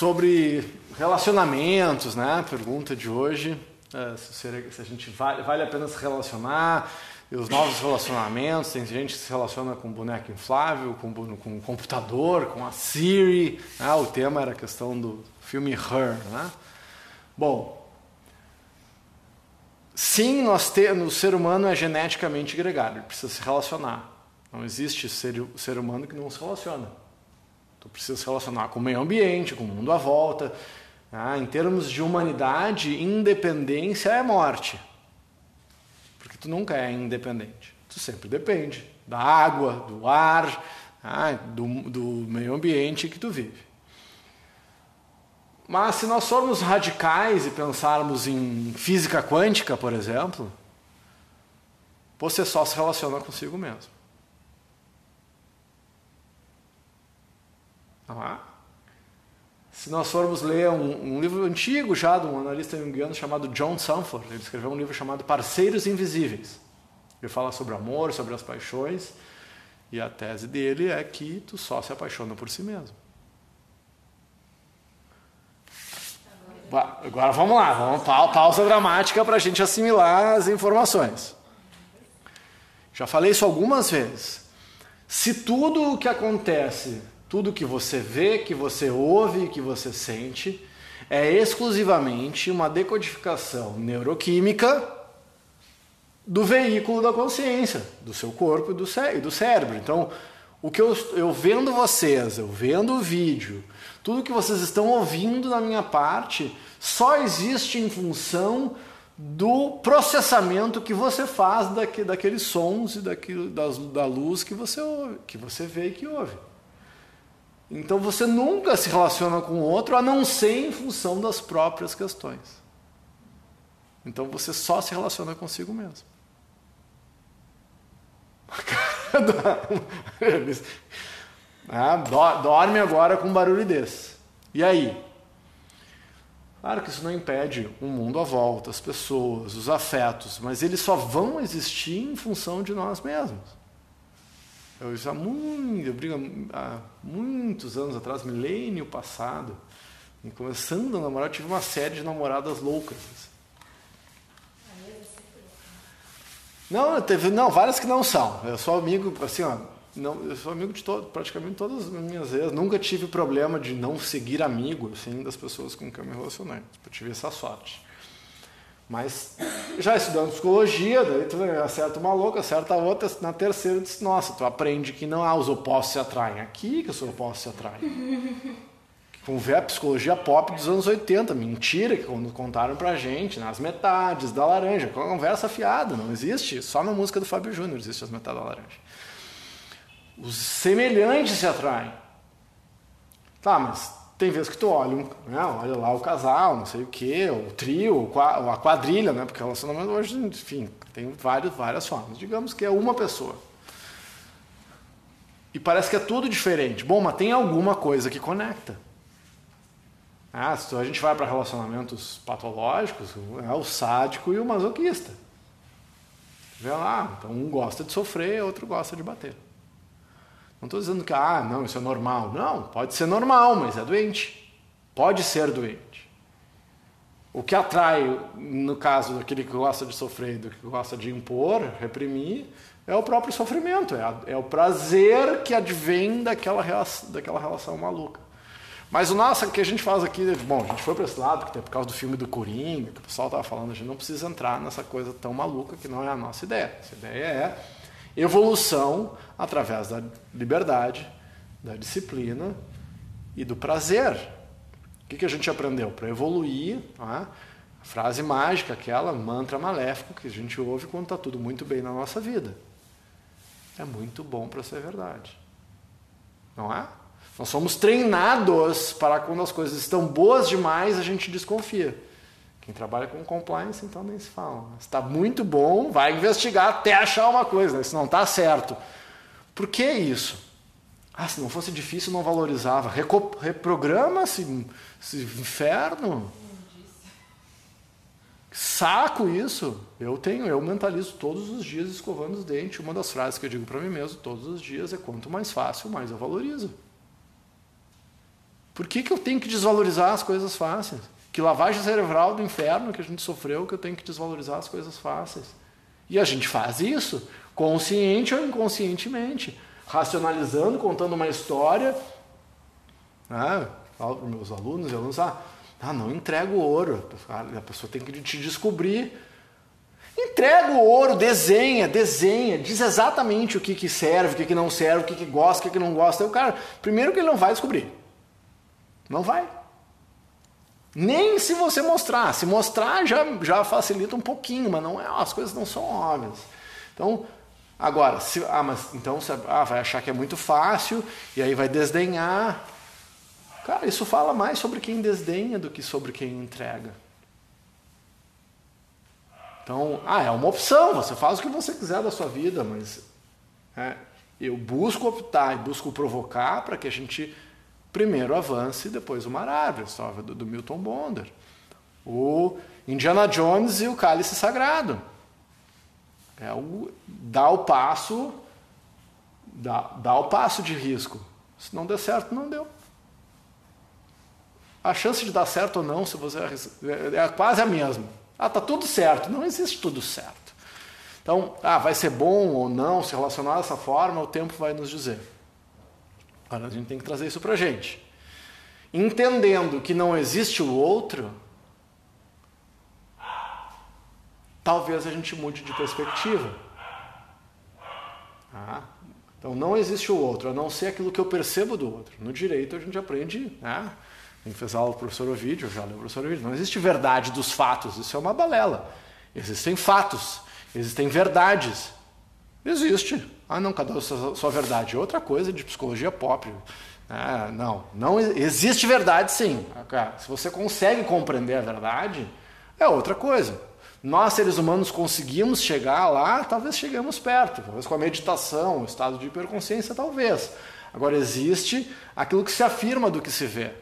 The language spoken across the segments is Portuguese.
sobre relacionamentos, né? Pergunta de hoje. É, se, a gente vale, vale a pena se relacionar, e os novos relacionamentos, tem gente que se relaciona com boneco inflável, com, com computador, com a Siri. Né? O tema era a questão do filme Her. Né? Bom, sim, nós temos, o ser humano é geneticamente gregário, ele precisa se relacionar. Não existe ser, ser humano que não se relaciona. Tu precisa se relacionar com o meio ambiente, com o mundo à volta. Ah, em termos de humanidade, independência é morte. Porque tu nunca é independente. Tu sempre depende da água, do ar, ah, do, do meio ambiente que tu vive. Mas se nós formos radicais e pensarmos em física quântica, por exemplo, você só se relaciona consigo mesmo. Não é? Se nós formos ler um, um, livro antigo já de um analista junguiano chamado John Sanford, ele escreveu um livro chamado Parceiros Invisíveis. Ele fala sobre amor, sobre as paixões, e a tese dele é que tu só se apaixona por si mesmo. Agora vamos lá, vamos pausa dramática para a gente assimilar as informações. Já falei isso algumas vezes. Se tudo o que acontece tudo que você vê, que você ouve, que você sente, é exclusivamente uma decodificação neuroquímica do veículo da consciência, do seu corpo e do, cé e do cérebro. Então, o que eu, eu vendo vocês, eu vendo o vídeo, tudo que vocês estão ouvindo da minha parte, só existe em função do processamento que você faz daque, daqueles sons e daquilo, das, da luz que você ouve, que você vê e que ouve. Então você nunca se relaciona com o outro a não ser em função das próprias questões. Então você só se relaciona consigo mesmo. ah, dorme agora com um barulho desse. E aí? Claro que isso não impede o mundo à volta, as pessoas, os afetos, mas eles só vão existir em função de nós mesmos. Eu já muito, eu brigo há muitos anos atrás, milênio passado, começando a namorar, eu tive uma série de namoradas loucas. Não, teve, não, várias que não são. Eu sou amigo, assim, ó, não, eu sou amigo de todo, praticamente todas as minhas vezes. Nunca tive problema de não seguir amigo, assim, das pessoas com quem eu me relacionei. Eu tive essa sorte. Mas já estudando psicologia, daí tu acerta uma louca, acerta a outra, na terceira diz, nossa, tu aprende que não há os opostos se atraem. Aqui que os opostos se atraem. Com a psicologia pop dos anos 80, mentira que quando contaram pra gente, nas metades da laranja, conversa fiada, não existe, só na música do Fábio Júnior existe as metades da laranja. Os semelhantes se atraem. Tá, mas tem vezes que tu olha, né, olha lá o casal, não sei o quê, o trio, a quadrilha, né? Porque relacionamento hoje, enfim, tem vários, várias formas. Digamos que é uma pessoa. E parece que é tudo diferente. Bom, mas tem alguma coisa que conecta. Ah, se a gente vai para relacionamentos patológicos, é o sádico e o masoquista. Vê lá, então um gosta de sofrer, outro gosta de bater. Não estou dizendo que, ah, não, isso é normal. Não, pode ser normal, mas é doente. Pode ser doente. O que atrai, no caso daquele que gosta de sofrer, do que gosta de impor, reprimir, é o próprio sofrimento, é, a, é o prazer que advém daquela relação, daquela relação maluca. Mas o nosso que a gente faz aqui, bom, a gente foi para esse lado, que é por causa do filme do Coringa, que o pessoal estava falando, a gente não precisa entrar nessa coisa tão maluca que não é a nossa ideia. Essa ideia é evolução através da liberdade, da disciplina e do prazer. O que, que a gente aprendeu? Para evoluir, é? a frase mágica, aquela mantra maléfico que a gente ouve quando está tudo muito bem na nossa vida. É muito bom para ser verdade. Não é? Nós somos treinados para quando as coisas estão boas demais, a gente desconfia. Quem trabalha com compliance, então nem se fala. Está muito bom, vai investigar até achar uma coisa. Né? Se não está certo. Por que isso? Ah, se não fosse difícil, não valorizava. Reprograma-se, inferno. Saco isso. Eu tenho, eu mentalizo todos os dias escovando os dentes. Uma das frases que eu digo para mim mesmo todos os dias é quanto mais fácil, mais eu valorizo. Por que, que eu tenho que desvalorizar as coisas fáceis? Que lavagem cerebral do inferno que a gente sofreu que eu tenho que desvalorizar as coisas fáceis? E a gente faz isso, consciente ou inconscientemente, racionalizando, contando uma história. Ah, falo para meus alunos e alunos, ah, ah, não entrega o ouro. A pessoa tem que te descobrir. Entrega o ouro, desenha, desenha, diz exatamente o que, que serve, o que, que não serve, o que, que gosta, o que, que não gosta. o cara, primeiro que ele não vai descobrir. Não vai. Nem se você mostrar. Se mostrar já, já facilita um pouquinho, mas não é, as coisas não são óbvias. Então, agora, se, ah, mas então você ah, vai achar que é muito fácil e aí vai desdenhar. Cara, isso fala mais sobre quem desdenha do que sobre quem entrega. Então, ah, é uma opção, você faz o que você quiser da sua vida, mas é, eu busco optar e busco provocar para que a gente primeiro avance e depois o Mar Árvore, história do, do Milton Bonder. O Indiana Jones e o Cálice Sagrado. É o, dá o passo, dá, dá o passo de risco. Se não der certo, não deu. A chance de dar certo ou não, se você é, é quase a mesma. Ah, tá tudo certo. Não existe tudo certo. Então, ah, vai ser bom ou não se relacionar dessa forma, o tempo vai nos dizer. Agora a gente tem que trazer isso para a gente. Entendendo que não existe o outro, talvez a gente mude de perspectiva. Ah, então não existe o outro, a não ser aquilo que eu percebo do outro. No direito a gente aprende, né? Quem fez aula do professor Ovidio, já leu o professor Ovidio. Não existe verdade dos fatos, isso é uma balela. Existem fatos, existem verdades. Existe. Ah, não, cada um sua, sua verdade. Outra coisa de psicologia pop. Ah, não, não existe verdade sim. Se você consegue compreender a verdade, é outra coisa. Nós, seres humanos, conseguimos chegar lá, talvez cheguemos perto, talvez com a meditação, o estado de hiperconsciência, talvez. Agora, existe aquilo que se afirma do que se vê.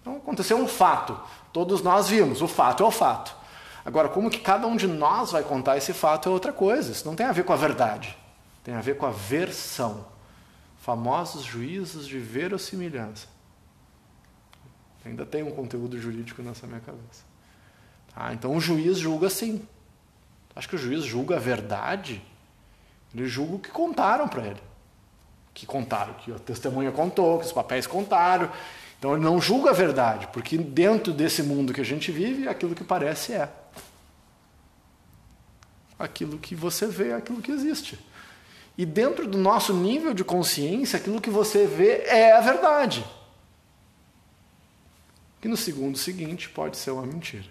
Então, aconteceu um fato, todos nós vimos, o fato é o fato. Agora, como que cada um de nós vai contar esse fato é outra coisa, isso não tem a ver com a verdade, tem a ver com a versão. Famosos juízos de verossimilhança. Ainda tem um conteúdo jurídico nessa minha cabeça. Tá? Então o juiz julga assim. Acho que o juiz julga a verdade. Ele julga o que contaram para ele. Que contaram, que a testemunha contou, que os papéis contaram. Então ele não julga a verdade, porque dentro desse mundo que a gente vive, aquilo que parece é. Aquilo que você vê é aquilo que existe. E dentro do nosso nível de consciência, aquilo que você vê é a verdade. Que no segundo seguinte pode ser uma mentira.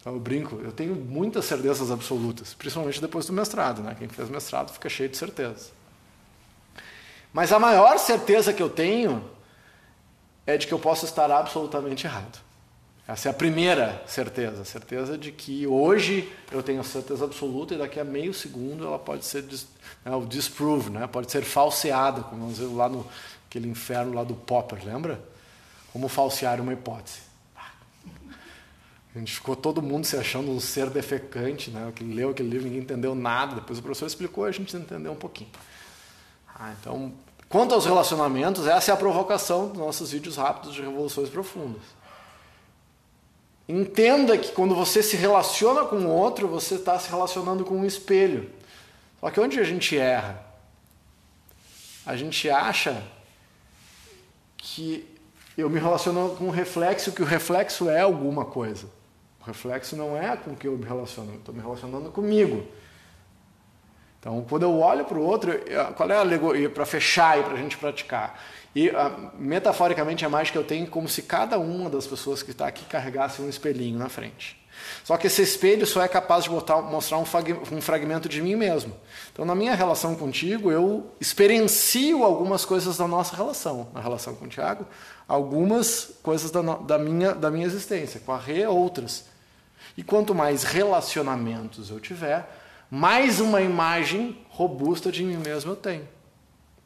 Então, eu brinco, eu tenho muitas certezas absolutas, principalmente depois do mestrado. Né? Quem fez mestrado fica cheio de certeza. Mas a maior certeza que eu tenho é de que eu posso estar absolutamente errado. Essa é a primeira certeza, a certeza de que hoje eu tenho certeza absoluta e daqui a meio segundo ela pode ser né, o disprove, né? pode ser falseada, como nós vimos lá no aquele inferno lá do Popper, lembra? Como falsear uma hipótese. A gente ficou todo mundo se achando um ser defecante, né? que leu aquele livro ninguém entendeu nada, depois o professor explicou e a gente entendeu um pouquinho. Ah, então Quanto aos relacionamentos, essa é a provocação dos nossos vídeos rápidos de revoluções profundas. Entenda que quando você se relaciona com o outro, você está se relacionando com um espelho. Só que onde a gente erra? A gente acha que eu me relaciono com um reflexo, que o reflexo é alguma coisa. O reflexo não é com o que eu me relaciono, eu estou me relacionando comigo. Então, quando eu olho para o outro, qual é a alegoria para fechar e para a gente praticar? E uh, metaforicamente a mágica eu tenho como se cada uma das pessoas que está aqui carregasse um espelhinho na frente. Só que esse espelho só é capaz de mostrar um, um fragmento de mim mesmo. Então, na minha relação contigo, eu experiencio algumas coisas da nossa relação. Na relação com o Tiago, algumas coisas da, da, minha, da minha existência. Com a Rê, outras. E quanto mais relacionamentos eu tiver, mais uma imagem robusta de mim mesmo eu tenho.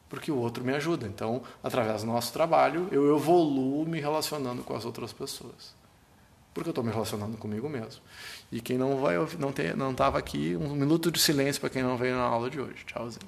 Porque o outro me ajuda. Então, através do nosso trabalho, eu evoluo me relacionando com as outras pessoas. Porque eu estou me relacionando comigo mesmo. E quem não vai não não estava aqui, um minuto de silêncio para quem não veio na aula de hoje. Tchauzinho.